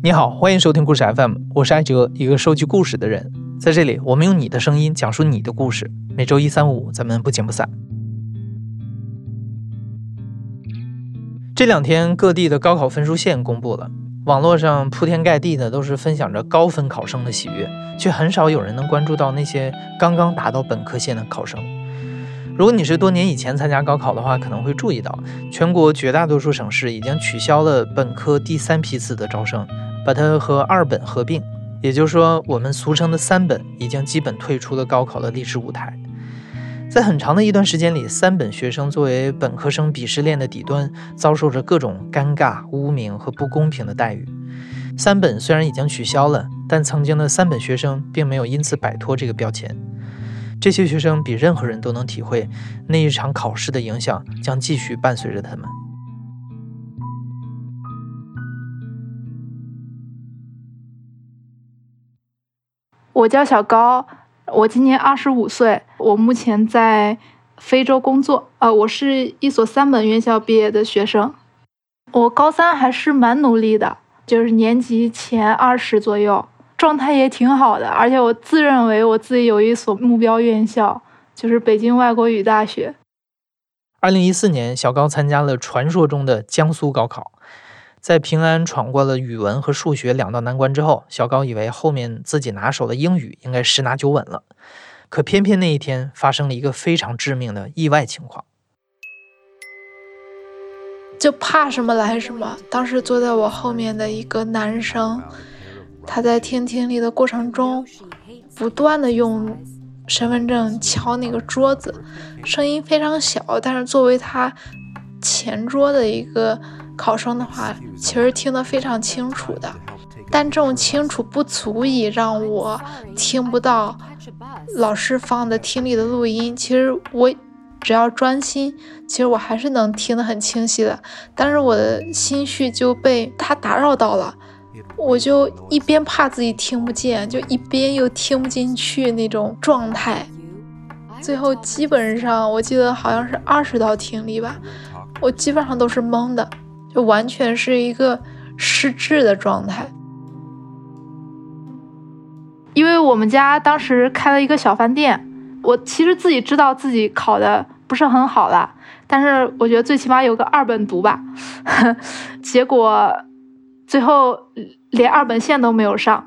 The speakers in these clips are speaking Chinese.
你好，欢迎收听故事 FM，我是艾哲，一个收集故事的人。在这里，我们用你的声音讲述你的故事。每周一、三、五，咱们不见不散。这两天，各地的高考分数线公布了，网络上铺天盖地的都是分享着高分考生的喜悦，却很少有人能关注到那些刚刚达到本科线的考生。如果你是多年以前参加高考的话，可能会注意到，全国绝大多数省市已经取消了本科第三批次的招生。把它和二本合并，也就是说，我们俗称的三本已经基本退出了高考的历史舞台。在很长的一段时间里，三本学生作为本科生鄙视链的底端，遭受着各种尴尬、污名和不公平的待遇。三本虽然已经取消了，但曾经的三本学生并没有因此摆脱这个标签。这些学生比任何人都能体会那一场考试的影响将继续伴随着他们。我叫小高，我今年二十五岁，我目前在非洲工作。呃，我是一所三本院校毕业的学生。我高三还是蛮努力的，就是年级前二十左右，状态也挺好的。而且我自认为我自己有一所目标院校，就是北京外国语大学。二零一四年，小高参加了传说中的江苏高考。在平安闯过了语文和数学两道难关之后，小高以为后面自己拿手的英语应该十拿九稳了。可偏偏那一天发生了一个非常致命的意外情况。就怕什么来什么。当时坐在我后面的一个男生，他在听听力的过程中，不断的用身份证敲那个桌子，声音非常小，但是作为他前桌的一个。考生的话，其实听得非常清楚的，但这种清楚不足以让我听不到老师放的听力的录音。其实我只要专心，其实我还是能听得很清晰的。但是我的心绪就被他打扰到了，我就一边怕自己听不见，就一边又听不进去那种状态。最后基本上，我记得好像是二十道听力吧，我基本上都是懵的。就完全是一个失智的状态，因为我们家当时开了一个小饭店，我其实自己知道自己考的不是很好了，但是我觉得最起码有个二本读吧，结果最后连二本线都没有上，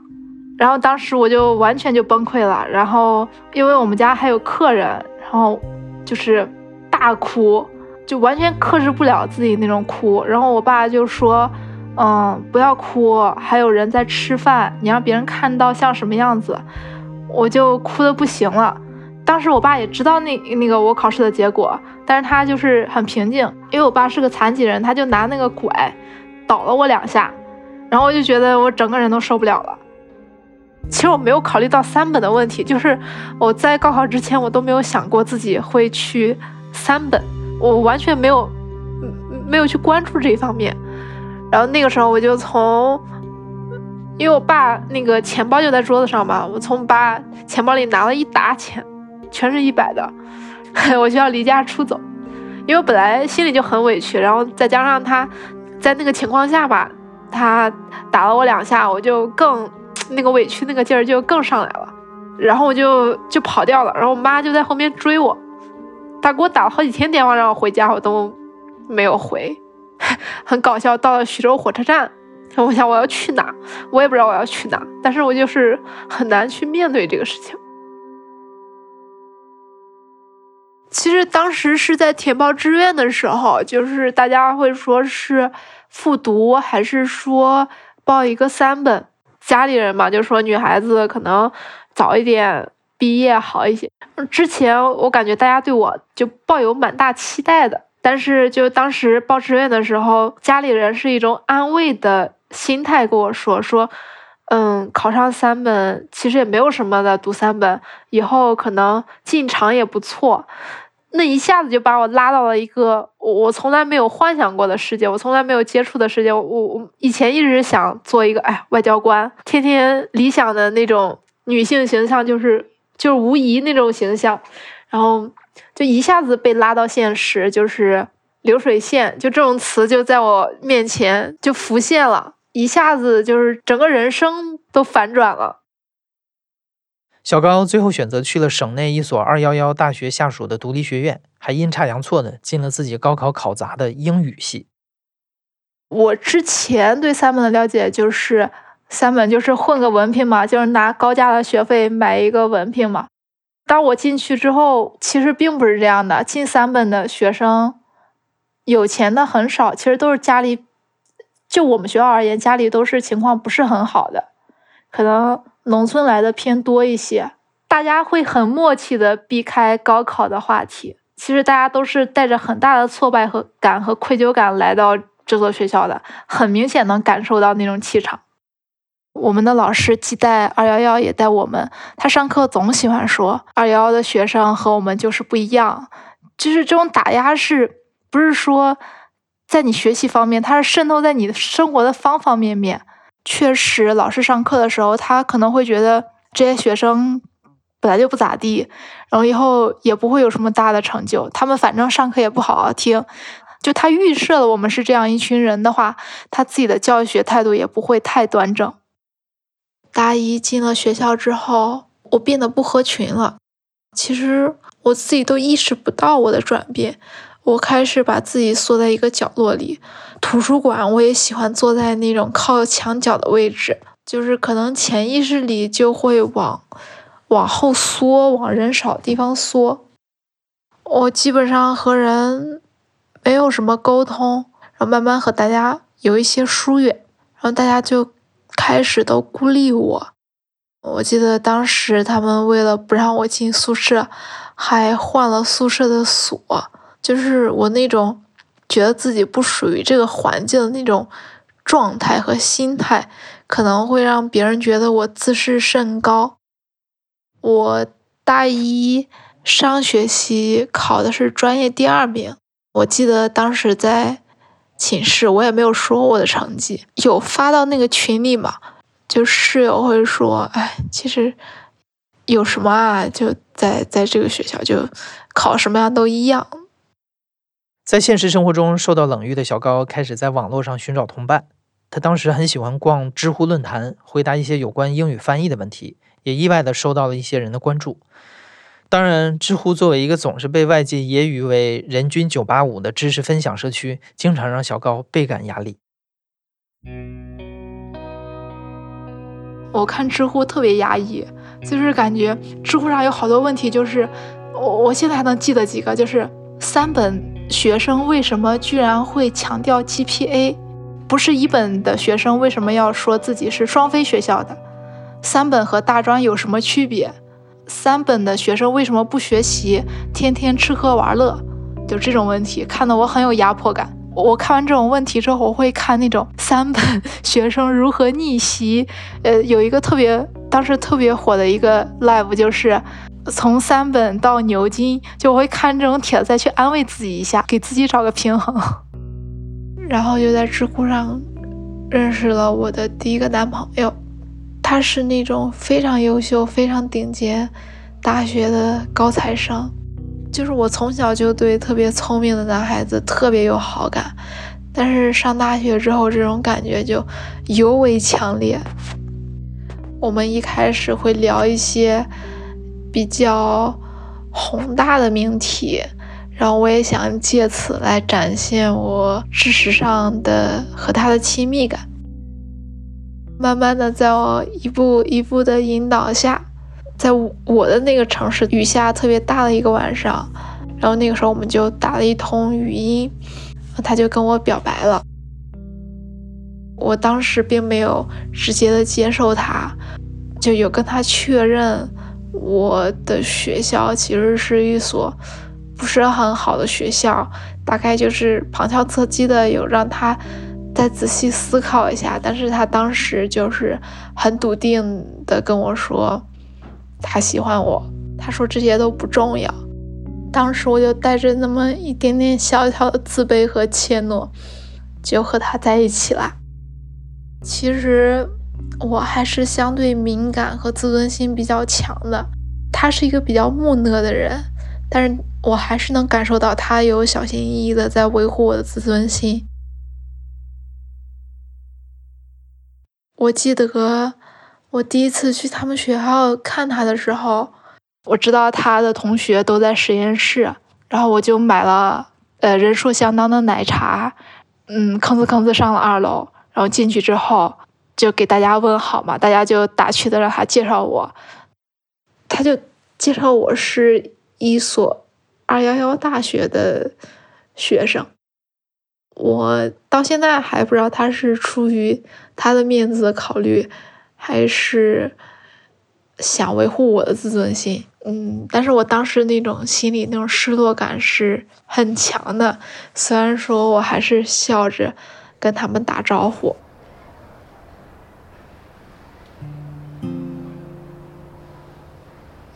然后当时我就完全就崩溃了，然后因为我们家还有客人，然后就是大哭。就完全克制不了自己那种哭，然后我爸就说：“嗯，不要哭，还有人在吃饭，你让别人看到像什么样子。”我就哭的不行了。当时我爸也知道那那个我考试的结果，但是他就是很平静，因为我爸是个残疾人，他就拿那个拐倒了我两下，然后我就觉得我整个人都受不了了。其实我没有考虑到三本的问题，就是我在高考之前我都没有想过自己会去三本。我完全没有，没有去关注这一方面。然后那个时候，我就从，因为我爸那个钱包就在桌子上嘛，我从爸钱包里拿了一沓钱，全是一百的，我就要离家出走。因为本来心里就很委屈，然后再加上他在那个情况下吧，他打了我两下，我就更 那个委屈那个劲儿就更上来了，然后我就就跑掉了，然后我妈就在后面追我。他给我打了好几天电话让我回家，我都没有回，很搞笑。到了徐州火车站，我想我要去哪，我也不知道我要去哪，但是我就是很难去面对这个事情。其实当时是在填报志愿的时候，就是大家会说是复读还是说报一个三本，家里人嘛就说女孩子可能早一点。毕业好一些。之前我感觉大家对我就抱有蛮大期待的，但是就当时报志愿的时候，家里人是一种安慰的心态跟我说说，嗯，考上三本其实也没有什么的，读三本以后可能进厂也不错。那一下子就把我拉到了一个我我从来没有幻想过的世界，我从来没有接触的世界。我我以前一直想做一个哎外交官，天天理想的那种女性形象就是。就是无疑那种形象，然后就一下子被拉到现实，就是流水线，就这种词就在我面前就浮现了，一下子就是整个人生都反转了。小高最后选择去了省内一所二幺幺大学下属的独立学院，还阴差阳错的进了自己高考考砸的英语系。我之前对三本的了解就是，三本就是混个文凭嘛，就是拿高价的学费买一个文凭嘛。当我进去之后，其实并不是这样的。进三本的学生，有钱的很少，其实都是家里，就我们学校而言，家里都是情况不是很好的，可能农村来的偏多一些。大家会很默契的避开高考的话题。其实大家都是带着很大的挫败和感和愧疚感来到这所学校的，很明显能感受到那种气场。我们的老师既带二幺幺也带我们，他上课总喜欢说二幺幺的学生和我们就是不一样，就是这种打压是不是说在你学习方面，它是渗透在你的生活的方方面面。确实，老师上课的时候，他可能会觉得这些学生本来就不咋地，然后以后也不会有什么大的成就，他们反正上课也不好好听，就他预设了我们是这样一群人的话，他自己的教学态度也不会太端正。大一进了学校之后，我变得不合群了。其实我自己都意识不到我的转变。我开始把自己缩在一个角落里。图书馆我也喜欢坐在那种靠墙角的位置，就是可能潜意识里就会往往后缩，往人少的地方缩。我基本上和人没有什么沟通，然后慢慢和大家有一些疏远，然后大家就。开始都孤立我，我记得当时他们为了不让我进宿舍，还换了宿舍的锁。就是我那种觉得自己不属于这个环境的那种状态和心态，可能会让别人觉得我自视甚高。我大一上学期考的是专业第二名，我记得当时在。寝室我也没有说我的成绩，有发到那个群里嘛？就室友会说：“哎，其实有什么啊？就在在这个学校，就考什么样都一样。”在现实生活中受到冷遇的小高，开始在网络上寻找同伴。他当时很喜欢逛知乎论坛，回答一些有关英语翻译的问题，也意外的收到了一些人的关注。当然，知乎作为一个总是被外界揶揄为“人均九八五”的知识分享社区，经常让小高倍感压力。我看知乎特别压抑，就是感觉知乎上有好多问题，就是我我现在还能记得几个，就是三本学生为什么居然会强调 GPA，不是一本的学生为什么要说自己是双非学校的？三本和大专有什么区别？三本的学生为什么不学习，天天吃喝玩乐？就这种问题，看得我很有压迫感。我看完这种问题之后，我会看那种三本学生如何逆袭。呃，有一个特别当时特别火的一个 live，就是从三本到牛津，就我会看这种帖子再去安慰自己一下，给自己找个平衡。然后就在知乎上认识了我的第一个男朋友。他是那种非常优秀、非常顶尖大学的高材生，就是我从小就对特别聪明的男孩子特别有好感，但是上大学之后，这种感觉就尤为强烈。我们一开始会聊一些比较宏大的命题，然后我也想借此来展现我事实上的和他的亲密感。慢慢的，在我一步一步的引导下，在我的那个城市雨下特别大的一个晚上，然后那个时候我们就打了一通语音，他就跟我表白了。我当时并没有直接的接受他，就有跟他确认我的学校其实是一所不是很好的学校，大概就是旁敲侧击的有让他。再仔细思考一下，但是他当时就是很笃定的跟我说，他喜欢我。他说这些都不重要。当时我就带着那么一点点小小的自卑和怯懦，就和他在一起了。其实我还是相对敏感和自尊心比较强的。他是一个比较木讷的人，但是我还是能感受到他有小心翼翼的在维护我的自尊心。我记得我第一次去他们学校看他的时候，我知道他的同学都在实验室，然后我就买了呃人数相当的奶茶，嗯，吭哧吭哧上了二楼，然后进去之后就给大家问好嘛，大家就打趣的让他介绍我，他就介绍我是一所。二幺幺大学的学生，我到现在还不知道他是出于他的面子考虑，还是想维护我的自尊心。嗯，但是我当时那种心里那种失落感是很强的。虽然说我还是笑着跟他们打招呼，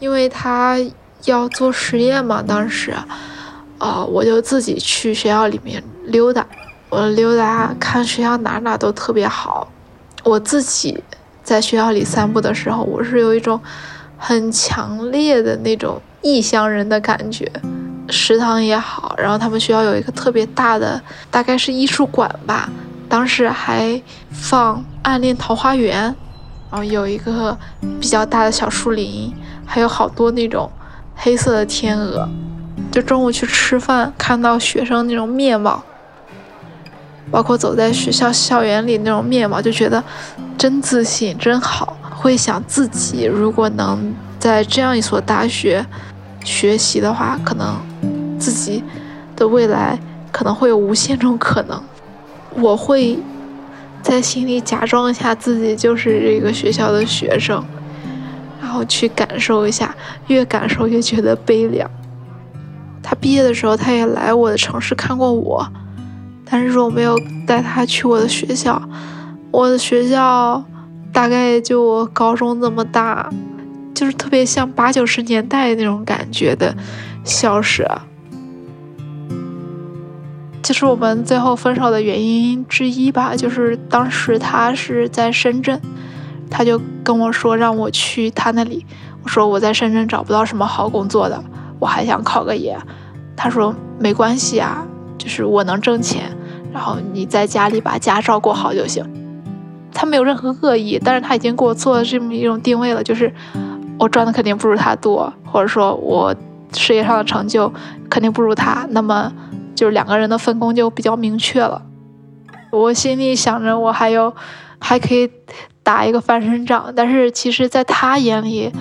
因为他。要做实验嘛？当时，啊，我就自己去学校里面溜达。我溜达看学校哪哪都特别好。我自己在学校里散步的时候，我是有一种很强烈的那种异乡人的感觉。食堂也好，然后他们学校有一个特别大的，大概是艺术馆吧。当时还放《暗恋桃花源》，然后有一个比较大的小树林，还有好多那种。黑色的天鹅，就中午去吃饭，看到学生那种面貌，包括走在学校校园里那种面貌，就觉得真自信，真好。会想自己如果能在这样一所大学学习的话，可能自己的未来可能会有无限种可能。我会在心里假装一下自己就是这个学校的学生。然后去感受一下，越感受越觉得悲凉。他毕业的时候，他也来我的城市看过我，但是我没有带他去我的学校。我的学校大概就我高中这么大，就是特别像八九十年代那种感觉的校舍。就是我们最后分手的原因之一吧，就是当时他是在深圳。他就跟我说让我去他那里，我说我在深圳找不到什么好工作的，我还想考个研。他说没关系啊，就是我能挣钱，然后你在家里把家照顾好就行。他没有任何恶意，但是他已经给我做了这么一种定位了，就是我赚的肯定不如他多，或者说我事业上的成就肯定不如他，那么就是两个人的分工就比较明确了。我心里想着我还有还可以。打一个翻身仗，但是其实，在他眼里，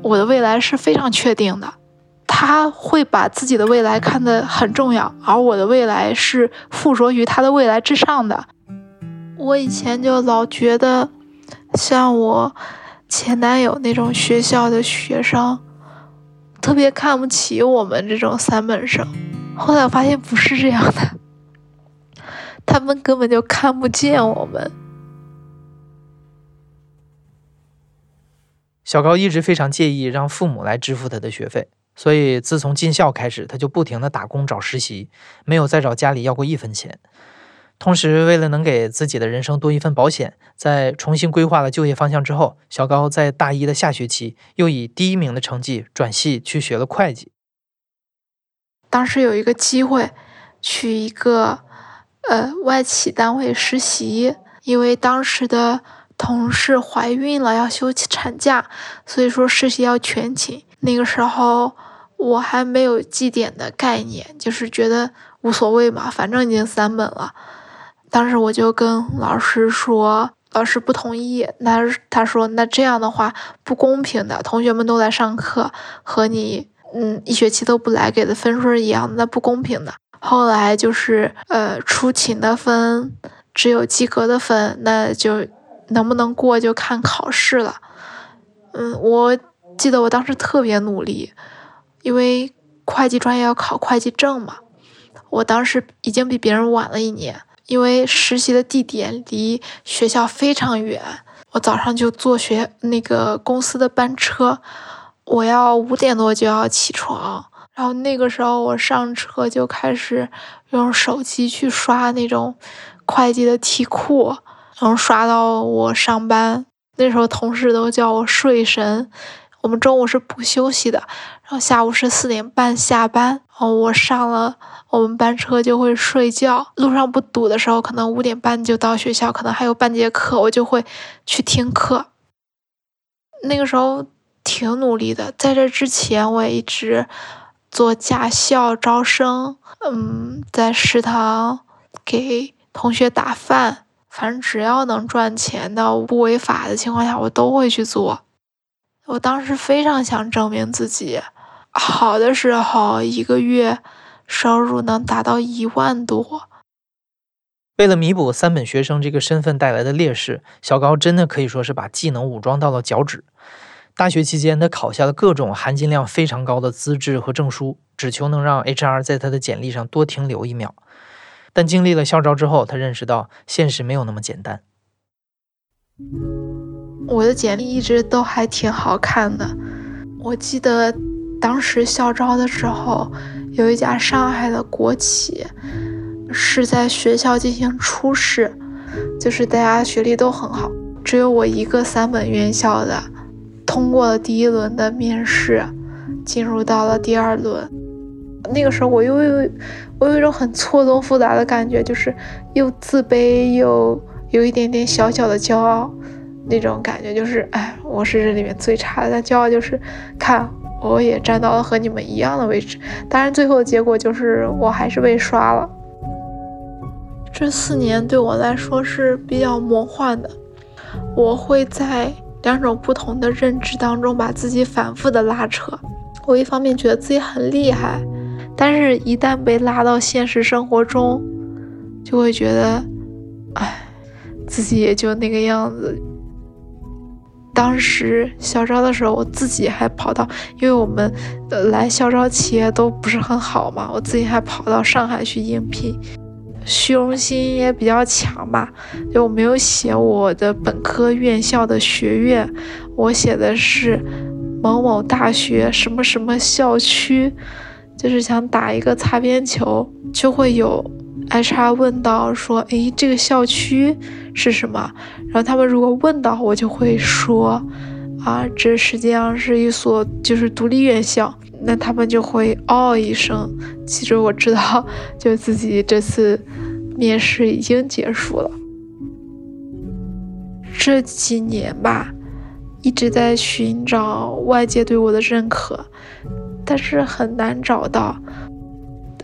我的未来是非常确定的。他会把自己的未来看得很重要，而我的未来是附着于他的未来之上的。我以前就老觉得，像我前男友那种学校的学生，特别看不起我们这种三本生。后来我发现不是这样的，他们根本就看不见我们。小高一直非常介意让父母来支付他的学费，所以自从进校开始，他就不停的打工找实习，没有再找家里要过一分钱。同时，为了能给自己的人生多一份保险，在重新规划了就业方向之后，小高在大一的下学期又以第一名的成绩转系去学了会计。当时有一个机会去一个呃外企单位实习，因为当时的。同事怀孕了要休产假，所以说实习要全勤。那个时候我还没有绩点的概念，就是觉得无所谓嘛，反正已经三本了。当时我就跟老师说，老师不同意。那他说那这样的话不公平的，同学们都来上课，和你嗯一学期都不来给的分数一样，那不公平的。后来就是呃出勤的分只有及格的分，那就。能不能过就看考试了。嗯，我记得我当时特别努力，因为会计专业要考会计证嘛。我当时已经比别人晚了一年，因为实习的地点离学校非常远，我早上就坐学那个公司的班车，我要五点多就要起床，然后那个时候我上车就开始用手机去刷那种会计的题库。能刷到我上班，那时候同事都叫我睡神。我们中午是不休息的，然后下午是四点半下班，然后我上了我们班车就会睡觉，路上不堵的时候，可能五点半就到学校，可能还有半节课，我就会去听课。那个时候挺努力的，在这之前我也一直做驾校招生，嗯，在食堂给同学打饭，反正只要能赚钱的、不违法的情况下，我都会去做。我当时非常想证明自己。好的时候，一个月收入能达到一万多。为了弥补三本学生这个身份带来的劣势，小高真的可以说是把技能武装到了脚趾。大学期间，他考下了各种含金量非常高的资质和证书，只求能让 HR 在他的简历上多停留一秒。但经历了校招之后，他认识到现实没有那么简单。我的简历一直都还挺好看的，我记得。当时校招的时候，有一家上海的国企是在学校进行初试，就是大家学历都很好，只有我一个三本院校的通过了第一轮的面试，进入到了第二轮。那个时候我又有我有一种很错综复杂的感觉，就是又自卑又有一点点小小的骄傲，那种感觉就是哎，我是这里面最差的，但骄傲就是看。我也站到了和你们一样的位置，当然最后的结果就是我还是被刷了。这四年对我来说是比较魔幻的，我会在两种不同的认知当中把自己反复的拉扯。我一方面觉得自己很厉害，但是一旦被拉到现实生活中，就会觉得，哎，自己也就那个样子。当时校招的时候，我自己还跑到，因为我们来校招企业都不是很好嘛，我自己还跑到上海去应聘，虚荣心也比较强吧，就我没有写我的本科院校的学院，我写的是某某大学什么什么校区，就是想打一个擦边球，就会有。HR 问到说：“诶，这个校区是什么？”然后他们如果问到，我就会说：“啊，这实际上是一所就是独立院校。”那他们就会哦一声。其实我知道，就自己这次面试已经结束了。这几年吧，一直在寻找外界对我的认可，但是很难找到。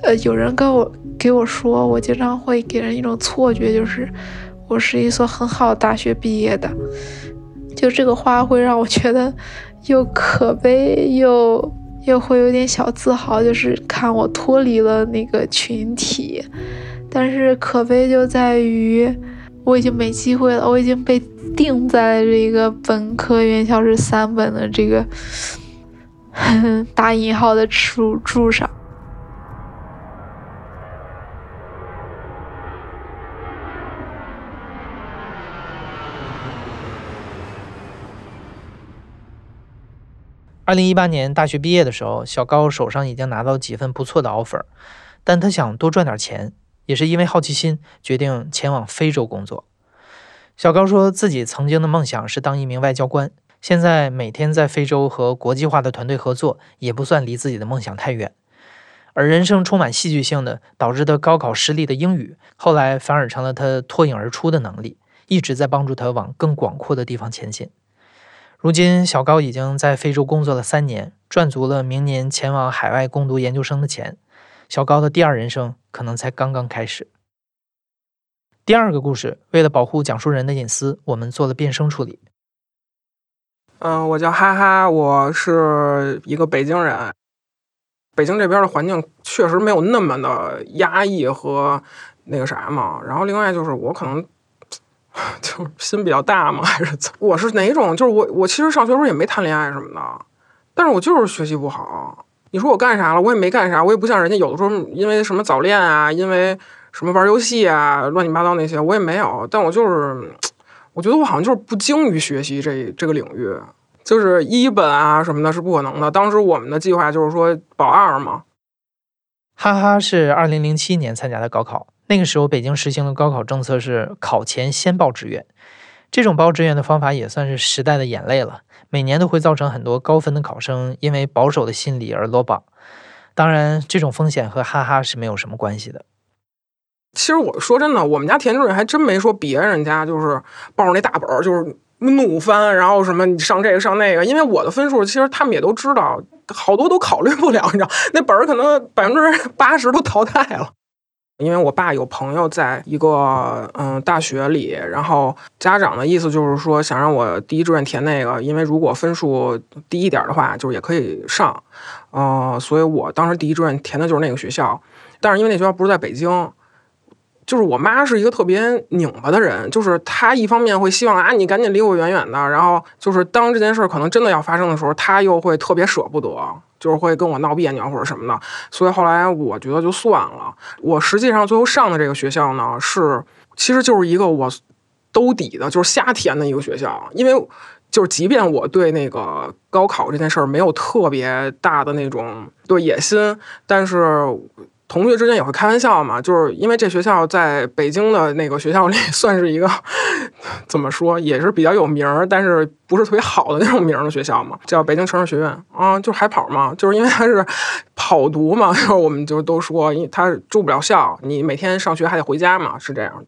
呃，有人跟我。给我说，我经常会给人一种错觉，就是我是一所很好的大学毕业的。就这个话会让我觉得又可悲，又又会有点小自豪，就是看我脱离了那个群体。但是可悲就在于我已经没机会了，我已经被定在这个本科院校是三本的这个 打引号的耻柱上。二零一八年大学毕业的时候，小高手上已经拿到几份不错的 offer，但他想多赚点钱，也是因为好奇心，决定前往非洲工作。小高说自己曾经的梦想是当一名外交官，现在每天在非洲和国际化的团队合作，也不算离自己的梦想太远。而人生充满戏剧性的，导致他高考失利的英语，后来反而成了他脱颖而出的能力，一直在帮助他往更广阔的地方前进。如今，小高已经在非洲工作了三年，赚足了明年前往海外攻读研究生的钱。小高的第二人生可能才刚刚开始。第二个故事，为了保护讲述人的隐私，我们做了变声处理。嗯，我叫哈哈，我是一个北京人。北京这边的环境确实没有那么的压抑和那个啥嘛。然后，另外就是我可能。就是心比较大嘛，还是怎？我是哪种？就是我，我其实上学时候也没谈恋爱什么的，但是我就是学习不好。你说我干啥了？我也没干啥，我也不像人家有的时候因为什么早恋啊，因为什么玩游戏啊，乱七八糟那些，我也没有。但我就是，我觉得我好像就是不精于学习这这个领域，就是一本啊什么的，是不可能的。当时我们的计划就是说保二嘛。哈哈，是二零零七年参加的高考。那个时候，北京实行的高考政策是考前先报志愿，这种报志愿的方法也算是时代的眼泪了。每年都会造成很多高分的考生因为保守的心理而落榜。当然，这种风险和哈哈是没有什么关系的。其实我说真的，我们家田主任还真没说别人家就是抱着那大本儿就是怒翻，然后什么你上这个上那个。因为我的分数，其实他们也都知道，好多都考虑不了，你知道，那本儿可能百分之八十都淘汰了。因为我爸有朋友在一个嗯大学里，然后家长的意思就是说想让我第一志愿填那个，因为如果分数低一点的话，就是也可以上，呃，所以我当时第一志愿填的就是那个学校，但是因为那学校不是在北京，就是我妈是一个特别拧巴的人，就是她一方面会希望啊你赶紧离我远远的，然后就是当这件事可能真的要发生的时候，她又会特别舍不得。就是会跟我闹别扭或者什么的，所以后来我觉得就算了。我实际上最后上的这个学校呢，是其实就是一个我兜底的，就是瞎填的一个学校。因为就是即便我对那个高考这件事儿没有特别大的那种对野心，但是。同学之间也会开玩笑嘛，就是因为这学校在北京的那个学校里 算是一个 怎么说，也是比较有名儿，但是不是特别好的那种名儿的学校嘛，叫北京城市学院啊，就是海跑嘛，就是因为他是跑读嘛，然 后我们就都说，因为他住不了校，你每天上学还得回家嘛，是这样。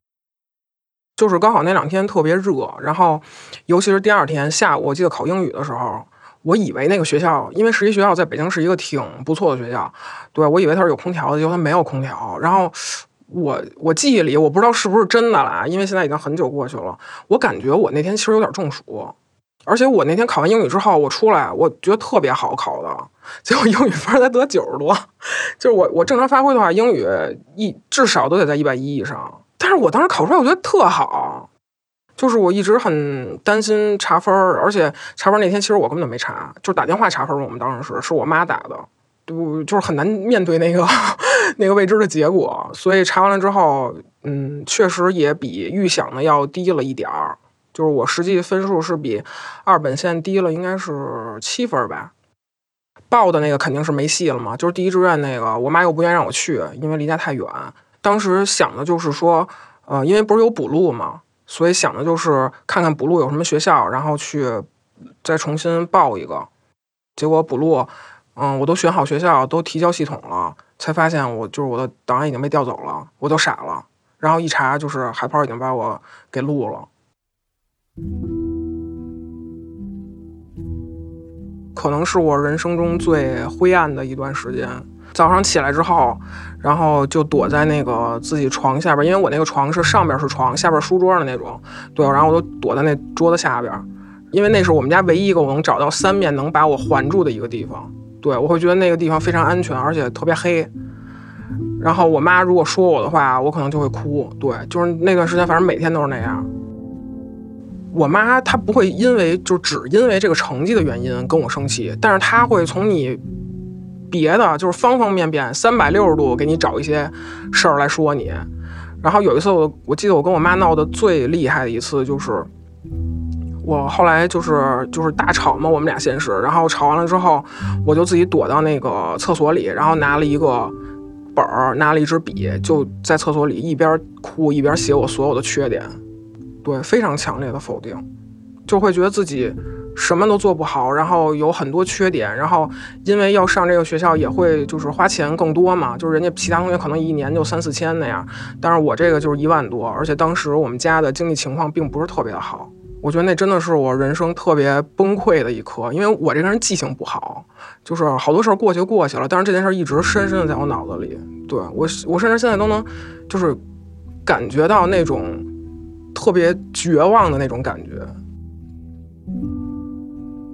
就是高考那两天特别热，然后尤其是第二天下午，我记得考英语的时候。我以为那个学校，因为实习学校在北京是一个挺不错的学校，对我以为它是有空调的，结果它没有空调。然后我我记忆里我不知道是不是真的啦，因为现在已经很久过去了。我感觉我那天其实有点中暑，而且我那天考完英语之后，我出来我觉得特别好考的，结果英语分才得九十多，就是我我正常发挥的话，英语一至少都得在一百一以上。但是我当时考出来，我觉得特好。就是我一直很担心查分儿，而且查分那天其实我根本就没查，就打电话查分儿。我们当时是是我妈打的，就就是很难面对那个 那个未知的结果。所以查完了之后，嗯，确实也比预想的要低了一点儿。就是我实际分数是比二本线低了，应该是七分吧。报的那个肯定是没戏了嘛，就是第一志愿那个，我妈又不愿意让我去，因为离家太远。当时想的就是说，呃，因为不是有补录嘛。所以想的就是看看补录有什么学校，然后去再重新报一个。结果补录，嗯，我都选好学校，都提交系统了，才发现我就是我的档案已经被调走了，我都傻了。然后一查，就是海跑已经把我给录了。可能是我人生中最灰暗的一段时间。早上起来之后，然后就躲在那个自己床下边，因为我那个床是上边是床，下边书桌的那种。对，然后我都躲在那桌子下边，因为那是我们家唯一一个我能找到三面能把我环住的一个地方。对，我会觉得那个地方非常安全，而且特别黑。然后我妈如果说我的话，我可能就会哭。对，就是那段时间，反正每天都是那样。我妈她不会因为就只因为这个成绩的原因跟我生气，但是她会从你。别的就是方方面面，三百六十度给你找一些事儿来说你。然后有一次，我我记得我跟我妈闹得最厉害的一次，就是我后来就是就是大吵嘛，我们俩先是，然后吵完了之后，我就自己躲到那个厕所里，然后拿了一个本儿，拿了一支笔，就在厕所里一边哭一边写我所有的缺点，对，非常强烈的否定，就会觉得自己。什么都做不好，然后有很多缺点，然后因为要上这个学校也会就是花钱更多嘛，就是人家其他同学可能一年就三四千那样，但是我这个就是一万多，而且当时我们家的经济情况并不是特别的好，我觉得那真的是我人生特别崩溃的一刻，因为我这个人记性不好，就是好多事儿过去就过去了，但是这件事一直深深的在我脑子里，对我我甚至现在都能就是感觉到那种特别绝望的那种感觉。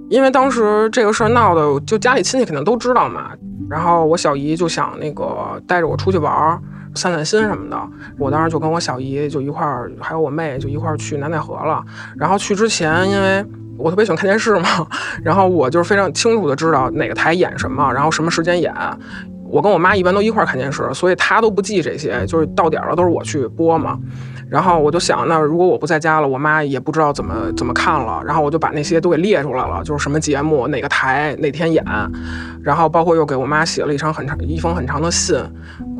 因为当时这个事儿闹的，就家里亲戚肯定都知道嘛。然后我小姨就想那个带着我出去玩儿，散散心什么的。我当时就跟我小姨就一块儿，还有我妹就一块儿去南戴河了。然后去之前，因为我特别喜欢看电视嘛，然后我就是非常清楚的知道哪个台演什么，然后什么时间演。我跟我妈一般都一块儿看电视，所以她都不记这些，就是到点了都是我去播嘛。然后我就想，那如果我不在家了，我妈也不知道怎么怎么看了。然后我就把那些都给列出来了，就是什么节目、哪个台、哪天演。然后包括又给我妈写了一场很长一封很长的信。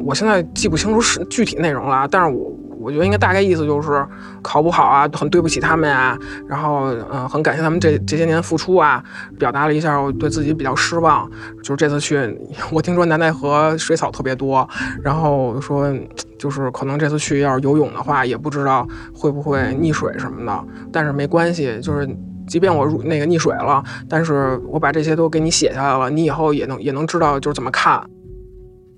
我现在记不清楚是具体内容了，但是我我觉得应该大概意思就是考不好啊，很对不起他们呀，然后嗯，很感谢他们这这些年付出啊，表达了一下我对自己比较失望。就是这次去，我听说南戴河水草特别多，然后说就是可能这次去要是游泳的话，也不知道会不会溺水什么的，但是没关系，就是。即便我入那个溺水了，但是我把这些都给你写下来了，你以后也能也能知道就是怎么看。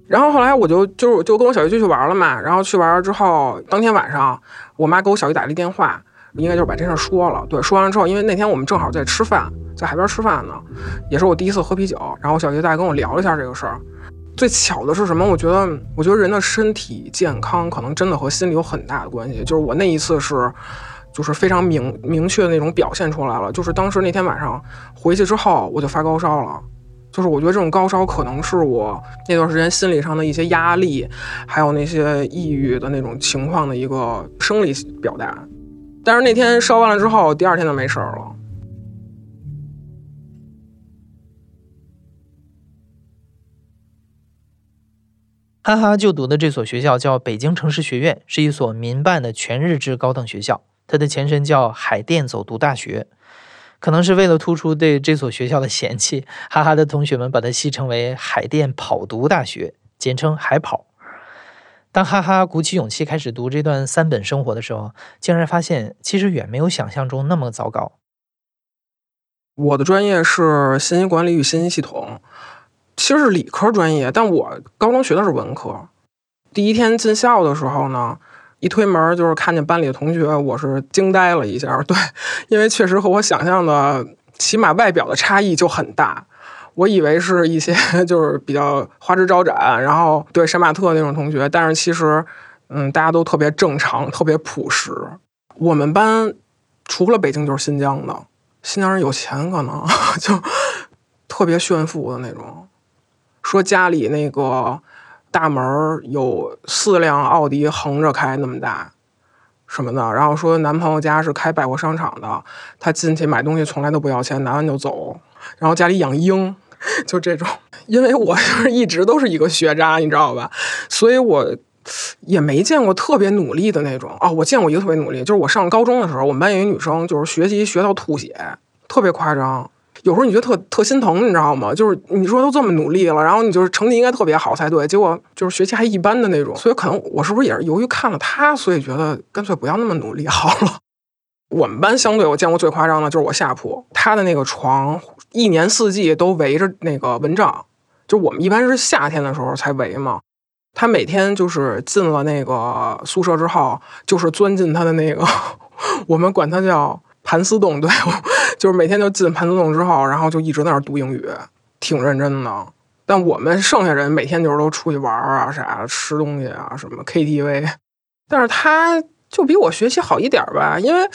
然后后来我就就就跟我小姨就去玩了嘛，然后去玩之后，当天晚上我妈给我小姨打了一电话，应该就是把这事说了。对，说完了之后，因为那天我们正好在吃饭，在海边吃饭呢，也是我第一次喝啤酒，然后我小姨大概跟我聊了一下这个事儿。最巧的是什么？我觉得，我觉得人的身体健康可能真的和心理有很大的关系。就是我那一次是。就是非常明明确的那种表现出来了。就是当时那天晚上回去之后，我就发高烧了。就是我觉得这种高烧可能是我那段时间心理上的一些压力，还有那些抑郁的那种情况的一个生理表达。但是那天烧完了之后，第二天就没事儿了。哈哈就读的这所学校叫北京城市学院，是一所民办的全日制高等学校。它的前身叫海淀走读大学，可能是为了突出对这所学校的嫌弃，哈哈的同学们把它戏称为海淀跑读大学，简称海跑。当哈哈鼓起勇气开始读这段三本生活的时候，竟然发现其实远没有想象中那么糟糕。我的专业是信息管理与信息系统，其实是理科专业，但我高中学的是文科。第一天进校的时候呢。一推门就是看见班里的同学，我是惊呆了一下。对，因为确实和我想象的，起码外表的差异就很大。我以为是一些 就是比较花枝招展，然后对杀马特那种同学，但是其实，嗯，大家都特别正常，特别朴实。我们班除了北京就是新疆的，新疆人有钱，可能 就特别炫富的那种，说家里那个。大门有四辆奥迪横着开那么大，什么的。然后说男朋友家是开百货商场的，他进去买东西从来都不要钱，拿完就走。然后家里养鹰，就这种。因为我就是一直都是一个学渣，你知道吧？所以我也没见过特别努力的那种。哦，我见过一个特别努力，就是我上高中的时候，我们班有一女生，就是学习学到吐血，特别夸张。有时候你觉得特特心疼，你知道吗？就是你说都这么努力了，然后你就是成绩应该特别好才对，结果就是学习还一般的那种。所以可能我是不是也是由于看了他，所以觉得干脆不要那么努力好了。我们班相对我见过最夸张的就是我下铺，他的那个床一年四季都围着那个蚊帐，就我们一般是夏天的时候才围嘛。他每天就是进了那个宿舍之后，就是钻进他的那个，我们管他叫。盘丝洞，对，就是每天就进盘丝洞之后，然后就一直在那儿读英语，挺认真的。但我们剩下人每天就是都出去玩啊，啥吃东西啊，什么 KTV。但是他就比我学习好一点吧，因为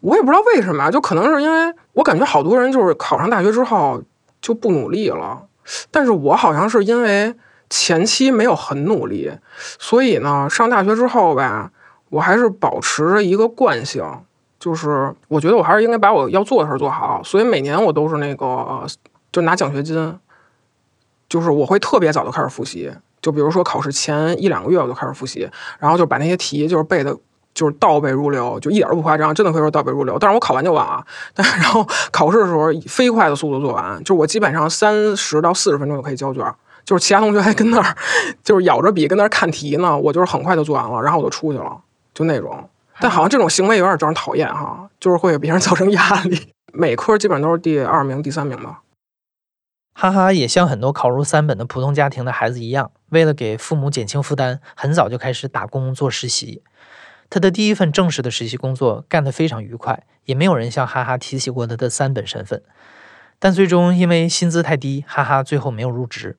我也不知道为什么，就可能是因为我感觉好多人就是考上大学之后就不努力了，但是我好像是因为前期没有很努力，所以呢，上大学之后吧，我还是保持着一个惯性。就是我觉得我还是应该把我要做的事儿做好，所以每年我都是那个就拿奖学金，就是我会特别早就开始复习，就比如说考试前一两个月我就开始复习，然后就把那些题就是背的，就是倒背如流，就一点都不夸张，真的可以说倒背如流。但是我考完就完啊，但然后考试的时候以飞快的速度做完，就我基本上三十到四十分钟就可以交卷，就是其他同学还跟那儿 就是咬着笔跟那儿看题呢，我就是很快就做完了，然后我就出去了，就那种。但好像这种行为有点招人讨厌哈，就是会给别人造成压力。每科基本上都是第二名、第三名吧。哈哈，也像很多考入三本的普通家庭的孩子一样，为了给父母减轻负担，很早就开始打工做实习。他的第一份正式的实习工作干得非常愉快，也没有人向哈哈提起过他的三本身份。但最终因为薪资太低，哈哈最后没有入职。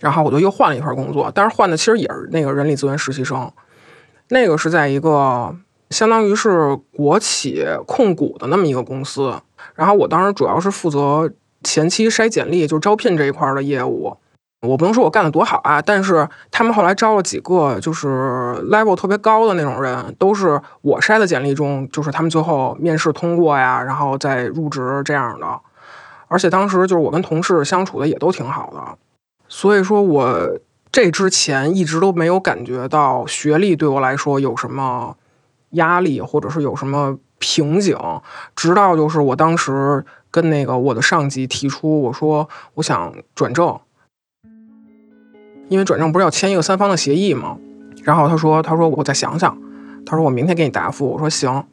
然后我就又换了一份工作，但是换的其实也是那个人力资源实习生。那个是在一个相当于是国企控股的那么一个公司，然后我当时主要是负责前期筛简历，就招聘这一块的业务。我不能说我干的多好啊，但是他们后来招了几个就是 level 特别高的那种人，都是我筛的简历中，就是他们最后面试通过呀，然后再入职这样的。而且当时就是我跟同事相处的也都挺好的，所以说我。这之前一直都没有感觉到学历对我来说有什么压力，或者是有什么瓶颈，直到就是我当时跟那个我的上级提出，我说我想转正，因为转正不是要签一个三方的协议吗？然后他说，他说我再想想，他说我明天给你答复。我说行。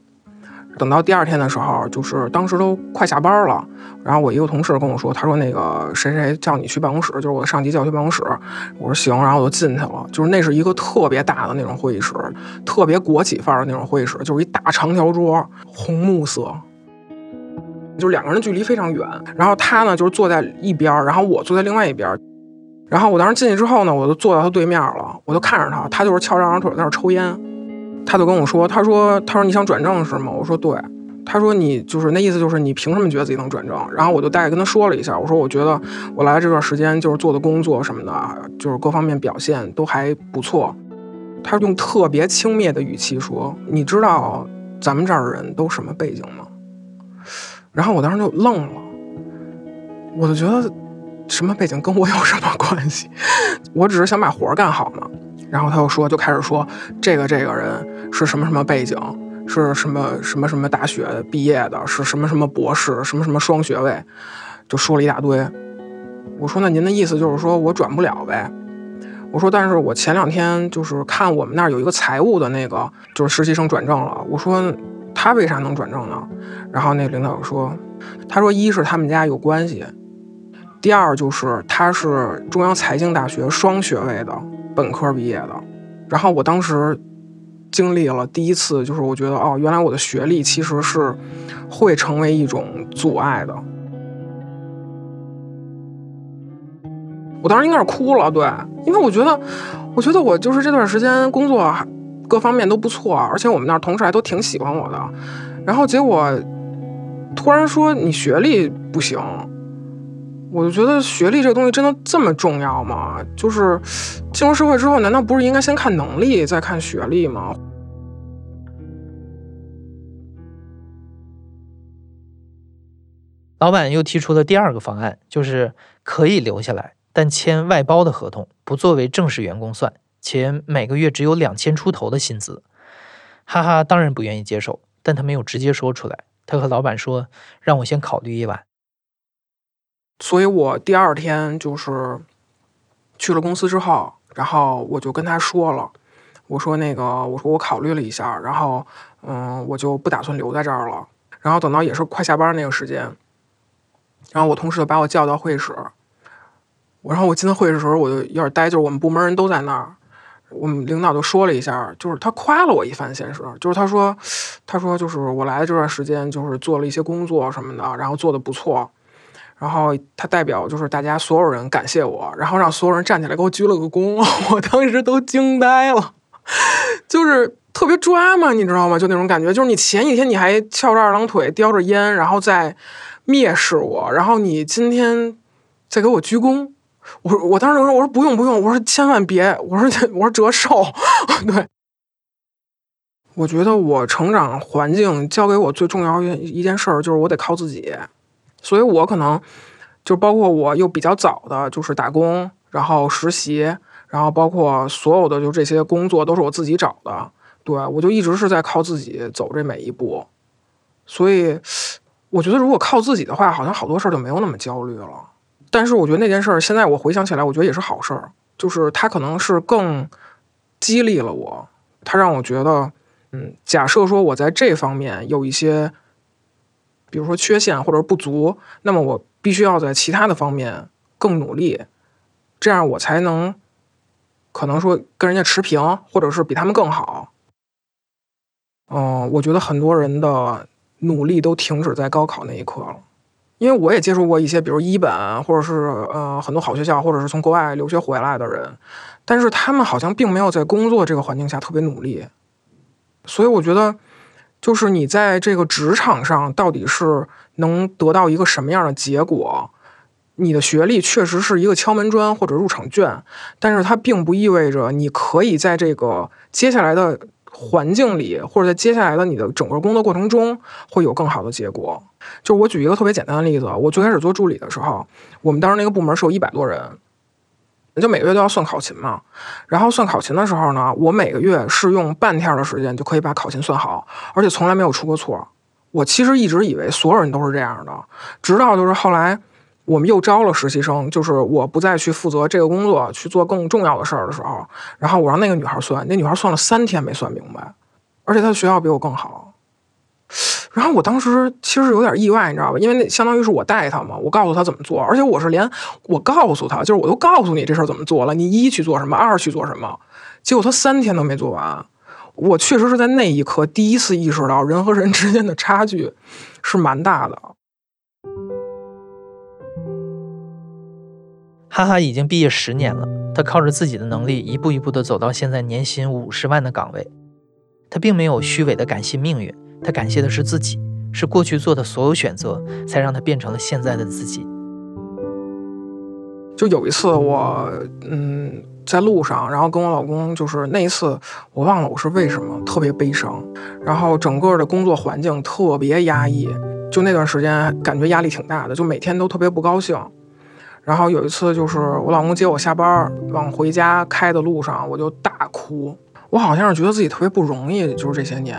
等到第二天的时候，就是当时都快下班了，然后我一个同事跟我说，他说那个谁谁叫你去办公室，就是我的上级叫去办公室。我说行，然后我就进去了。就是那是一个特别大的那种会议室，特别国企范儿的那种会议室，就是一大长条桌，红木色，就是两个人距离非常远。然后他呢，就是坐在一边，然后我坐在另外一边。然后我当时进去之后呢，我就坐到他对面了，我就看着他，他就是翘着二郎腿在那抽烟。他就跟我说：“他说，他说你想转正是吗？”我说：“对。”他说：“你就是那意思，就是你凭什么觉得自己能转正？”然后我就大概跟他说了一下，我说：“我觉得我来这段时间就是做的工作什么的，就是各方面表现都还不错。”他用特别轻蔑的语气说：“你知道咱们这儿人都什么背景吗？”然后我当时就愣了，我就觉得什么背景跟我有什么关系？我只是想把活干好嘛。然后他又说，就开始说这个这个人是什么什么背景，是什么什么什么大学毕业的，是什么什么博士，什么什么双学位，就说了一大堆。我说那您的意思就是说我转不了呗？我说但是我前两天就是看我们那儿有一个财务的那个就是实习生转正了。我说他为啥能转正呢？然后那领导说，他说一是他们家有关系，第二就是他是中央财经大学双学位的。本科毕业的，然后我当时经历了第一次，就是我觉得哦，原来我的学历其实是会成为一种阻碍的。我当时应该是哭了，对，因为我觉得，我觉得我就是这段时间工作各方面都不错，而且我们那同事还都挺喜欢我的，然后结果突然说你学历不行。我就觉得学历这个东西真的这么重要吗？就是进入社会之后，难道不是应该先看能力，再看学历吗？老板又提出了第二个方案，就是可以留下来，但签外包的合同，不作为正式员工算，且每个月只有两千出头的薪资。哈哈，当然不愿意接受，但他没有直接说出来。他和老板说：“让我先考虑一晚。”所以我第二天就是去了公司之后，然后我就跟他说了，我说那个，我说我考虑了一下，然后嗯，我就不打算留在这儿了。然后等到也是快下班那个时间，然后我同事就把我叫到会议室，我然后我进会议室的时候我就有点呆，就是我们部门人都在那儿，我们领导就说了一下，就是他夸了我一番，先是就是他说，他说就是我来的这段时间就是做了一些工作什么的，然后做的不错。然后他代表就是大家所有人感谢我，然后让所有人站起来给我鞠了个躬，我当时都惊呆了，就是特别抓嘛，你知道吗？就那种感觉，就是你前几天你还翘着二郎腿叼着烟，然后再蔑视我，然后你今天再给我鞠躬，我我当时就说，我说不用不用，我说千万别，我说我说折寿，对，我觉得我成长环境教给我最重要一一件事儿就是我得靠自己。所以，我可能就包括我又比较早的，就是打工，然后实习，然后包括所有的就这些工作都是我自己找的。对我就一直是在靠自己走这每一步。所以，我觉得如果靠自己的话，好像好多事儿就没有那么焦虑了。但是，我觉得那件事儿现在我回想起来，我觉得也是好事儿，就是它可能是更激励了我，它让我觉得，嗯，假设说我在这方面有一些。比如说缺陷或者不足，那么我必须要在其他的方面更努力，这样我才能可能说跟人家持平，或者是比他们更好。嗯，我觉得很多人的努力都停止在高考那一刻了，因为我也接触过一些，比如一本或者是呃很多好学校，或者是从国外留学回来的人，但是他们好像并没有在工作这个环境下特别努力，所以我觉得。就是你在这个职场上到底是能得到一个什么样的结果？你的学历确实是一个敲门砖或者入场券，但是它并不意味着你可以在这个接下来的环境里，或者在接下来的你的整个工作过程中会有更好的结果。就我举一个特别简单的例子，我最开始做助理的时候，我们当时那个部门是有一百多人，就每个月都要算考勤嘛。然后算考勤的时候呢，我每个月是用半天的时间就可以把考勤算好，而且从来没有出过错。我其实一直以为所有人都是这样的，直到就是后来我们又招了实习生，就是我不再去负责这个工作，去做更重要的事儿的时候，然后我让那个女孩算，那女孩算了三天没算明白，而且她的学校比我更好。然后我当时其实有点意外，你知道吧？因为那相当于是我带他嘛，我告诉他怎么做，而且我是连我告诉他，就是我都告诉你这事儿怎么做了，你一去做什么，二去做什么，结果他三天都没做完。我确实是在那一刻第一次意识到人和人之间的差距是蛮大的。哈哈已经毕业十年了，他靠着自己的能力一步一步的走到现在年薪五十万的岗位。他并没有虚伪的感谢命运，他感谢的是自己，是过去做的所有选择，才让他变成了现在的自己。就有一次我嗯。在路上，然后跟我老公就是那一次，我忘了我是为什么特别悲伤，然后整个的工作环境特别压抑，就那段时间感觉压力挺大的，就每天都特别不高兴。然后有一次就是我老公接我下班往回家开的路上，我就大哭。我好像是觉得自己特别不容易，就是这些年，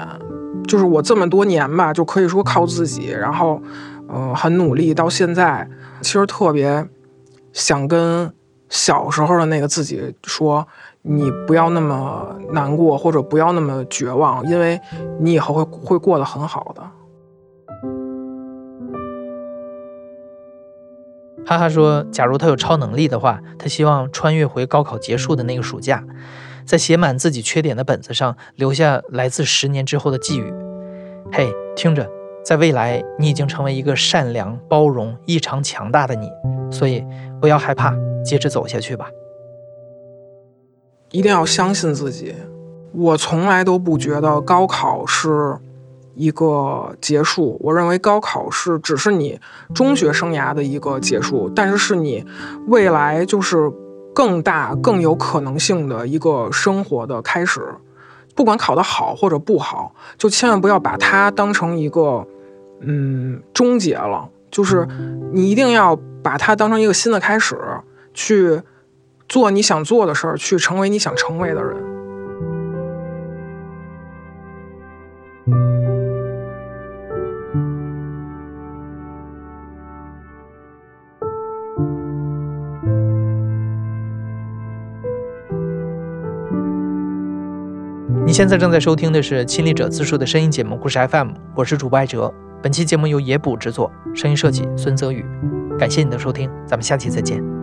就是我这么多年吧，就可以说靠自己，然后嗯很努力到现在，其实特别想跟。小时候的那个自己说：“你不要那么难过，或者不要那么绝望，因为你以后会会过得很好的。”哈哈说：“假如他有超能力的话，他希望穿越回高考结束的那个暑假，在写满自己缺点的本子上留下来自十年之后的寄语。嘿，听着，在未来你已经成为一个善良、包容、异常强大的你，所以不要害怕。”接着走下去吧，一定要相信自己。我从来都不觉得高考是一个结束，我认为高考是只是你中学生涯的一个结束，但是是你未来就是更大、更有可能性的一个生活的开始。不管考得好或者不好，就千万不要把它当成一个嗯终结了，就是你一定要把它当成一个新的开始。去做你想做的事儿，去成为你想成为的人。你现在正在收听的是亲历者自述的声音节目《故事 FM》，我是主播艾哲。本期节目由野捕制作，声音设计孙泽宇。感谢你的收听，咱们下期再见。